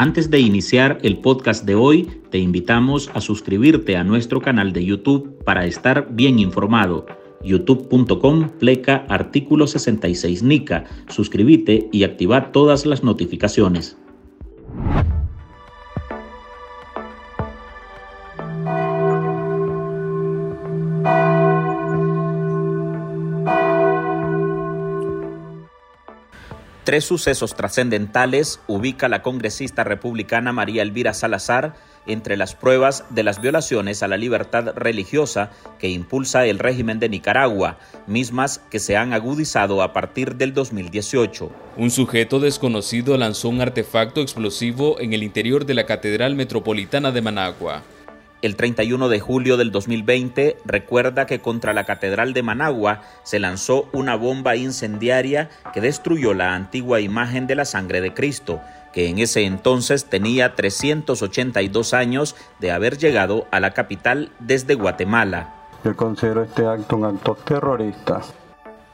Antes de iniciar el podcast de hoy, te invitamos a suscribirte a nuestro canal de YouTube para estar bien informado. youtube.com pleca artículo 66 NICA. Suscríbete y activa todas las notificaciones. Tres sucesos trascendentales ubica la congresista republicana María Elvira Salazar entre las pruebas de las violaciones a la libertad religiosa que impulsa el régimen de Nicaragua, mismas que se han agudizado a partir del 2018. Un sujeto desconocido lanzó un artefacto explosivo en el interior de la Catedral Metropolitana de Managua. El 31 de julio del 2020 recuerda que contra la Catedral de Managua se lanzó una bomba incendiaria que destruyó la antigua imagen de la sangre de Cristo, que en ese entonces tenía 382 años de haber llegado a la capital desde Guatemala. Yo considero este acto un acto terrorista.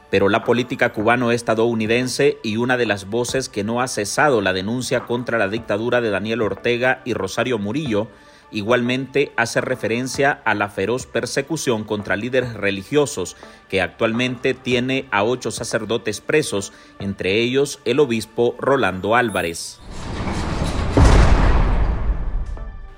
Pero la política cubano-estadounidense y una de las voces que no ha cesado la denuncia contra la dictadura de Daniel Ortega y Rosario Murillo Igualmente hace referencia a la feroz persecución contra líderes religiosos que actualmente tiene a ocho sacerdotes presos, entre ellos el obispo Rolando Álvarez.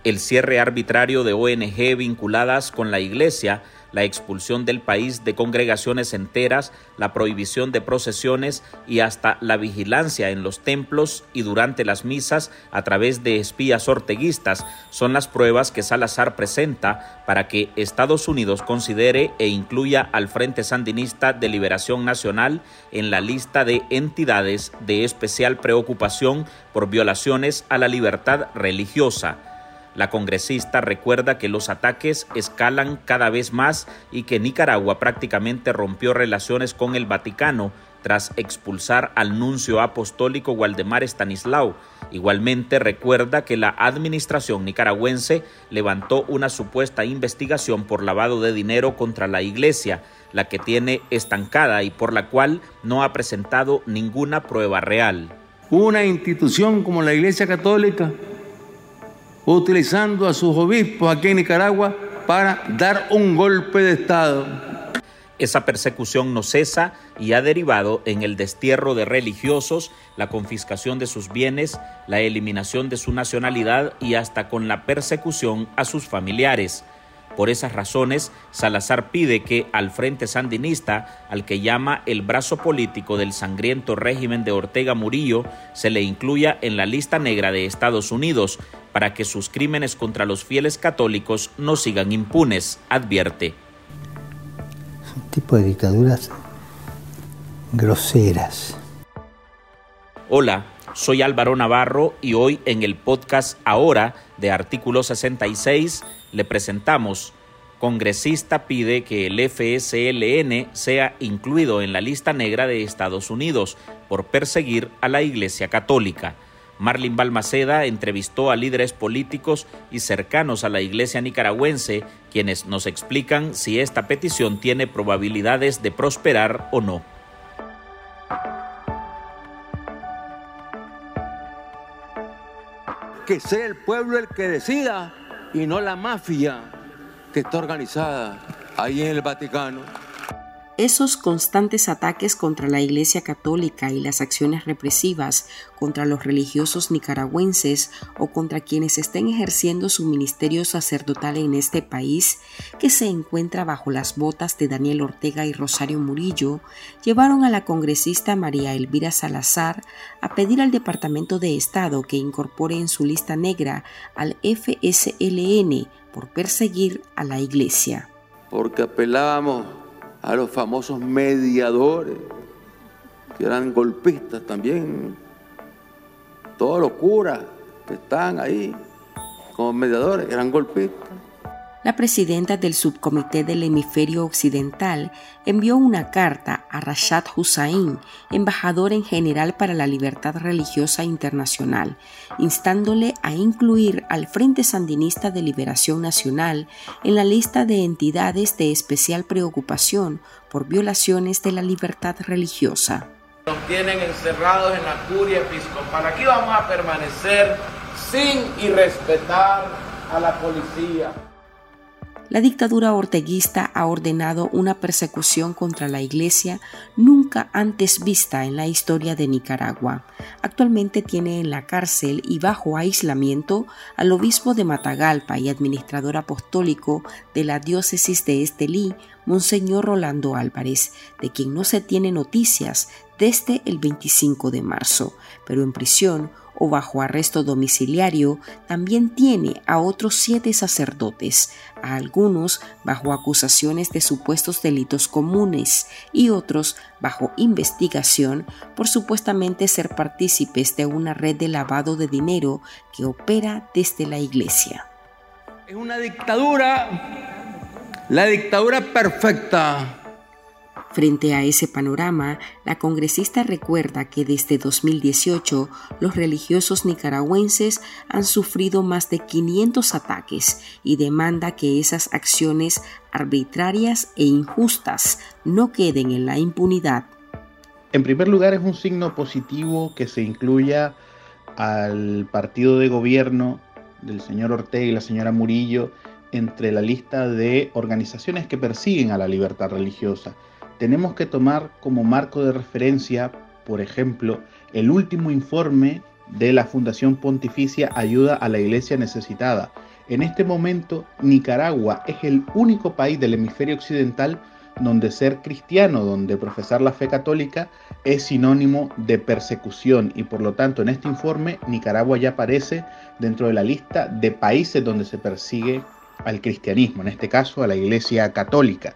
El cierre arbitrario de ONG vinculadas con la Iglesia la expulsión del país de congregaciones enteras, la prohibición de procesiones y hasta la vigilancia en los templos y durante las misas a través de espías orteguistas son las pruebas que Salazar presenta para que Estados Unidos considere e incluya al Frente Sandinista de Liberación Nacional en la lista de entidades de especial preocupación por violaciones a la libertad religiosa. La congresista recuerda que los ataques escalan cada vez más y que Nicaragua prácticamente rompió relaciones con el Vaticano tras expulsar al nuncio apostólico Waldemar Stanislao. Igualmente recuerda que la administración nicaragüense levantó una supuesta investigación por lavado de dinero contra la Iglesia, la que tiene estancada y por la cual no ha presentado ninguna prueba real. Una institución como la Iglesia Católica utilizando a sus obispos aquí en Nicaragua para dar un golpe de Estado. Esa persecución no cesa y ha derivado en el destierro de religiosos, la confiscación de sus bienes, la eliminación de su nacionalidad y hasta con la persecución a sus familiares. Por esas razones, Salazar pide que al Frente Sandinista, al que llama el brazo político del sangriento régimen de Ortega Murillo, se le incluya en la lista negra de Estados Unidos para que sus crímenes contra los fieles católicos no sigan impunes, advierte. un tipo de dictaduras groseras. Hola, soy Álvaro Navarro y hoy en el podcast Ahora de Artículo 66 le presentamos Congresista pide que el FSLN sea incluido en la lista negra de Estados Unidos por perseguir a la Iglesia Católica. Marlin Balmaceda entrevistó a líderes políticos y cercanos a la iglesia nicaragüense, quienes nos explican si esta petición tiene probabilidades de prosperar o no. Que sea el pueblo el que decida y no la mafia que está organizada ahí en el Vaticano. Esos constantes ataques contra la Iglesia Católica y las acciones represivas contra los religiosos nicaragüenses o contra quienes estén ejerciendo su ministerio sacerdotal en este país, que se encuentra bajo las botas de Daniel Ortega y Rosario Murillo, llevaron a la congresista María Elvira Salazar a pedir al Departamento de Estado que incorpore en su lista negra al FSLN por perseguir a la Iglesia. Porque apelábamos a los famosos mediadores, que eran golpistas también, todos los curas que están ahí como mediadores eran golpistas. La presidenta del subcomité del hemisferio occidental envió una carta a Rashad Hussain, embajador en general para la libertad religiosa internacional, instándole a incluir al Frente Sandinista de Liberación Nacional en la lista de entidades de especial preocupación por violaciones de la libertad religiosa. Nos tienen encerrados en la curia episcopal. Aquí vamos a permanecer sin irrespetar a la policía. La dictadura orteguista ha ordenado una persecución contra la Iglesia nunca antes vista en la historia de Nicaragua. Actualmente tiene en la cárcel y bajo aislamiento al obispo de Matagalpa y administrador apostólico de la diócesis de Estelí, Monseñor Rolando Álvarez, de quien no se tiene noticias desde el 25 de marzo, pero en prisión o bajo arresto domiciliario, también tiene a otros siete sacerdotes, a algunos bajo acusaciones de supuestos delitos comunes y otros bajo investigación por supuestamente ser partícipes de una red de lavado de dinero que opera desde la iglesia. Es una dictadura, la dictadura perfecta Frente a ese panorama, la congresista recuerda que desde 2018 los religiosos nicaragüenses han sufrido más de 500 ataques y demanda que esas acciones arbitrarias e injustas no queden en la impunidad. En primer lugar, es un signo positivo que se incluya al partido de gobierno del señor Ortega y la señora Murillo entre la lista de organizaciones que persiguen a la libertad religiosa tenemos que tomar como marco de referencia, por ejemplo, el último informe de la Fundación Pontificia Ayuda a la Iglesia Necesitada. En este momento, Nicaragua es el único país del hemisferio occidental donde ser cristiano, donde profesar la fe católica es sinónimo de persecución y por lo tanto en este informe Nicaragua ya aparece dentro de la lista de países donde se persigue al cristianismo, en este caso a la Iglesia Católica.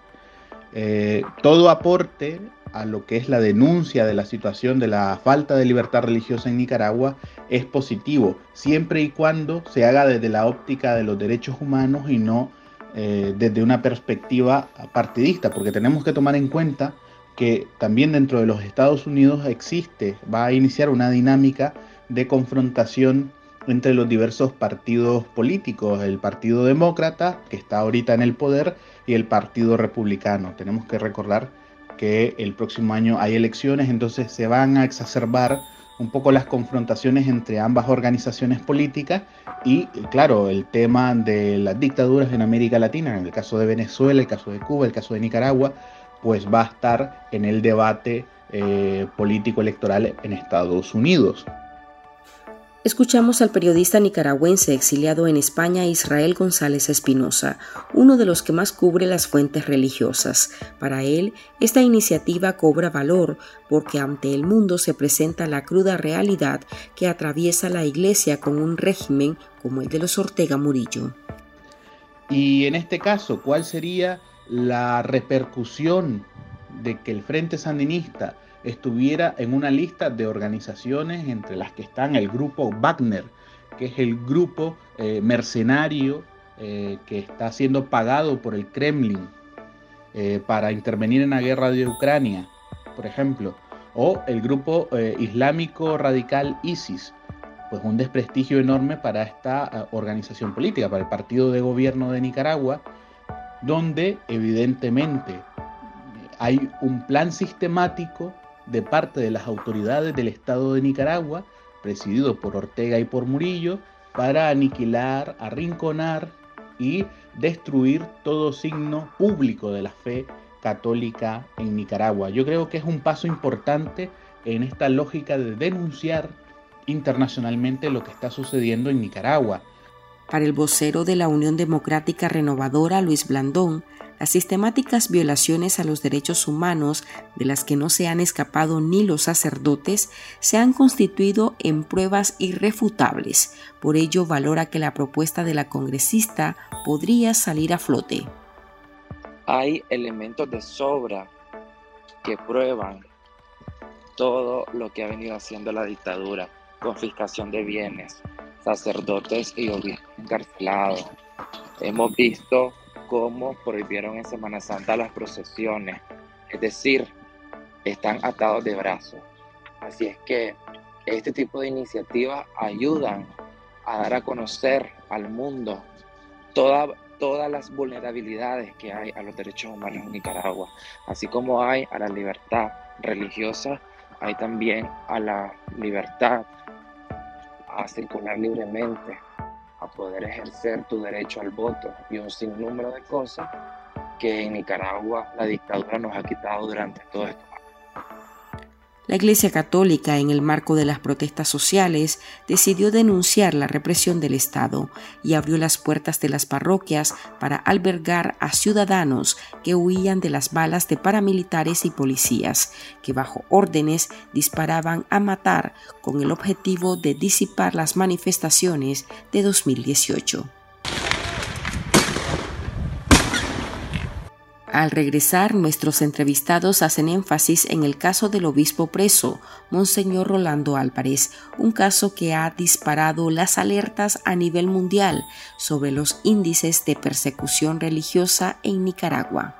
Eh, todo aporte a lo que es la denuncia de la situación de la falta de libertad religiosa en Nicaragua es positivo, siempre y cuando se haga desde la óptica de los derechos humanos y no eh, desde una perspectiva partidista, porque tenemos que tomar en cuenta que también dentro de los Estados Unidos existe, va a iniciar una dinámica de confrontación entre los diversos partidos políticos, el Partido Demócrata, que está ahorita en el poder, y el Partido Republicano. Tenemos que recordar que el próximo año hay elecciones, entonces se van a exacerbar un poco las confrontaciones entre ambas organizaciones políticas y, claro, el tema de las dictaduras en América Latina, en el caso de Venezuela, el caso de Cuba, el caso de Nicaragua, pues va a estar en el debate eh, político electoral en Estados Unidos. Escuchamos al periodista nicaragüense exiliado en España Israel González Espinosa, uno de los que más cubre las fuentes religiosas. Para él, esta iniciativa cobra valor porque ante el mundo se presenta la cruda realidad que atraviesa la Iglesia con un régimen como el de los Ortega Murillo. Y en este caso, ¿cuál sería la repercusión de que el Frente Sandinista estuviera en una lista de organizaciones entre las que están el grupo Wagner, que es el grupo eh, mercenario eh, que está siendo pagado por el Kremlin eh, para intervenir en la guerra de Ucrania, por ejemplo, o el grupo islámico radical ISIS, pues un desprestigio enorme para esta organización política, para el partido de gobierno de Nicaragua, donde evidentemente hay un plan sistemático de parte de las autoridades del Estado de Nicaragua, presidido por Ortega y por Murillo, para aniquilar, arrinconar y destruir todo signo público de la fe católica en Nicaragua. Yo creo que es un paso importante en esta lógica de denunciar internacionalmente lo que está sucediendo en Nicaragua. Para el vocero de la Unión Democrática Renovadora, Luis Blandón, las sistemáticas violaciones a los derechos humanos de las que no se han escapado ni los sacerdotes se han constituido en pruebas irrefutables. Por ello valora que la propuesta de la congresista podría salir a flote. Hay elementos de sobra que prueban todo lo que ha venido haciendo la dictadura, confiscación de bienes, sacerdotes y obispos encarcelados. Hemos visto cómo prohibieron en Semana Santa las procesiones. Es decir, están atados de brazos. Así es que este tipo de iniciativas ayudan a dar a conocer al mundo todas las vulnerabilidades que hay a los derechos humanos en Nicaragua, así como hay a la libertad religiosa, hay también a la libertad a circular libremente, a poder ejercer tu derecho al voto y un sinnúmero de cosas que en Nicaragua la dictadura nos ha quitado durante todo esto la Iglesia Católica, en el marco de las protestas sociales, decidió denunciar la represión del Estado y abrió las puertas de las parroquias para albergar a ciudadanos que huían de las balas de paramilitares y policías, que bajo órdenes disparaban a matar con el objetivo de disipar las manifestaciones de 2018. Al regresar, nuestros entrevistados hacen énfasis en el caso del obispo preso, Monseñor Rolando Álvarez, un caso que ha disparado las alertas a nivel mundial sobre los índices de persecución religiosa en Nicaragua.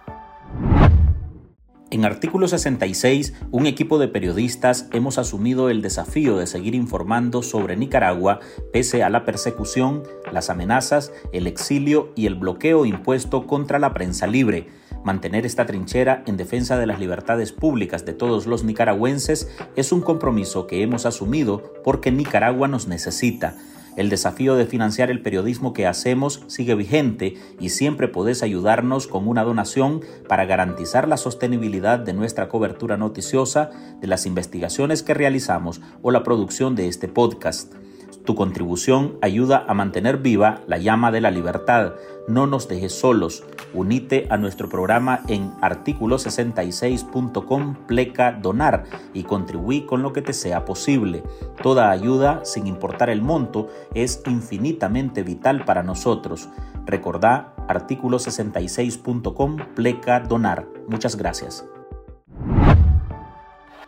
En artículo 66, un equipo de periodistas hemos asumido el desafío de seguir informando sobre Nicaragua pese a la persecución, las amenazas, el exilio y el bloqueo impuesto contra la prensa libre Mantener esta trinchera en defensa de las libertades públicas de todos los nicaragüenses es un compromiso que hemos asumido porque Nicaragua nos necesita. El desafío de financiar el periodismo que hacemos sigue vigente y siempre podés ayudarnos con una donación para garantizar la sostenibilidad de nuestra cobertura noticiosa, de las investigaciones que realizamos o la producción de este podcast. Tu contribución ayuda a mantener viva la llama de la libertad. No nos dejes solos. Unite a nuestro programa en artículo66.com pleca donar y contribuí con lo que te sea posible. Toda ayuda, sin importar el monto, es infinitamente vital para nosotros. Recordá artículo66.com pleca donar. Muchas gracias.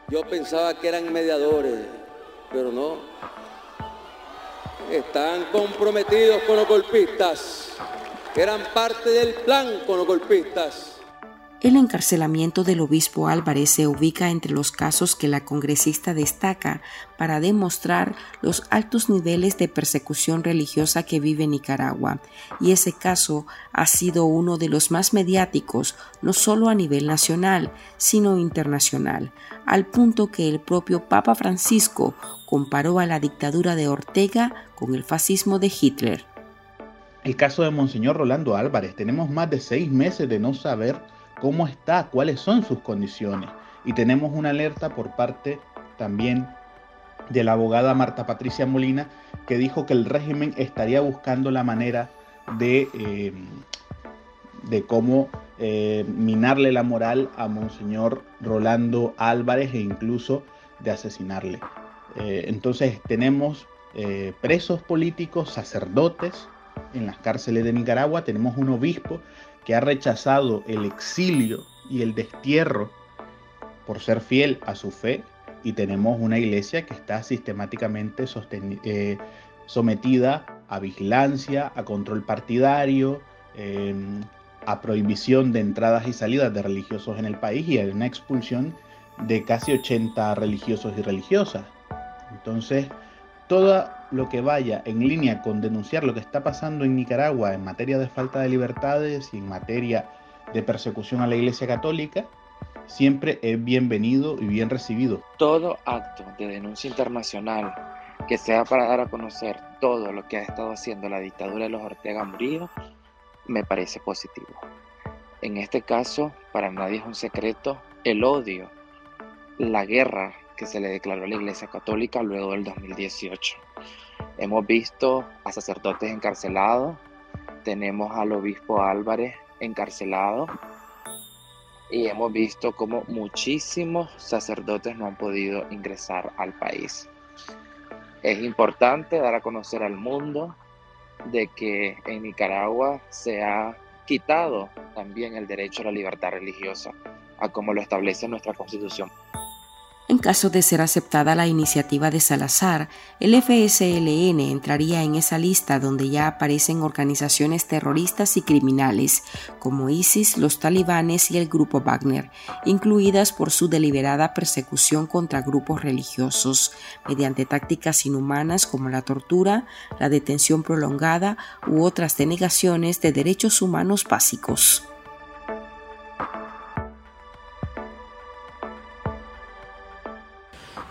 Yo pensaba que eran mediadores, pero no están comprometidos con los golpistas, eran parte del plan con los golpistas. El encarcelamiento del obispo Álvarez se ubica entre los casos que la congresista destaca para demostrar los altos niveles de persecución religiosa que vive Nicaragua, y ese caso ha sido uno de los más mediáticos, no solo a nivel nacional, sino internacional, al punto que el propio Papa Francisco comparó a la dictadura de Ortega con el fascismo de Hitler. El caso de Monseñor Rolando Álvarez, tenemos más de seis meses de no saber cómo está, cuáles son sus condiciones. Y tenemos una alerta por parte también de la abogada Marta Patricia Molina, que dijo que el régimen estaría buscando la manera de, eh, de cómo eh, minarle la moral a Monseñor Rolando Álvarez e incluso de asesinarle. Eh, entonces tenemos presos políticos, sacerdotes en las cárceles de Nicaragua, tenemos un obispo que ha rechazado el exilio y el destierro por ser fiel a su fe y tenemos una iglesia que está sistemáticamente eh, sometida a vigilancia, a control partidario, em, a prohibición de entradas y salidas de religiosos en el país y a una expulsión de casi 80 religiosos y religiosas. Entonces, todo lo que vaya en línea con denunciar lo que está pasando en Nicaragua en materia de falta de libertades y en materia de persecución a la Iglesia Católica, siempre es bienvenido y bien recibido. Todo acto de denuncia internacional que sea para dar a conocer todo lo que ha estado haciendo la dictadura de los Ortega Murillo, me parece positivo. En este caso, para nadie es un secreto, el odio, la guerra que se le declaró a la Iglesia Católica luego del 2018. Hemos visto a sacerdotes encarcelados, tenemos al obispo Álvarez encarcelado y hemos visto como muchísimos sacerdotes no han podido ingresar al país. Es importante dar a conocer al mundo de que en Nicaragua se ha quitado también el derecho a la libertad religiosa, a como lo establece nuestra constitución. En caso de ser aceptada la iniciativa de Salazar, el FSLN entraría en esa lista donde ya aparecen organizaciones terroristas y criminales, como ISIS, los talibanes y el grupo Wagner, incluidas por su deliberada persecución contra grupos religiosos, mediante tácticas inhumanas como la tortura, la detención prolongada u otras denegaciones de derechos humanos básicos.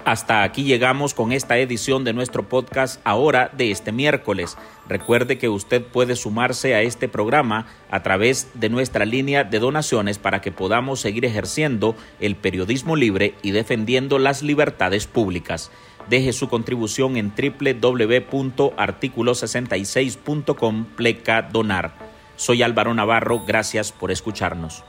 Hasta aquí llegamos con esta edición de nuestro podcast ahora de este miércoles. Recuerde que usted puede sumarse a este programa a través de nuestra línea de donaciones para que podamos seguir ejerciendo el periodismo libre y defendiendo las libertades públicas. Deje su contribución en www.articulo66.com pleca donar. Soy Álvaro Navarro, gracias por escucharnos.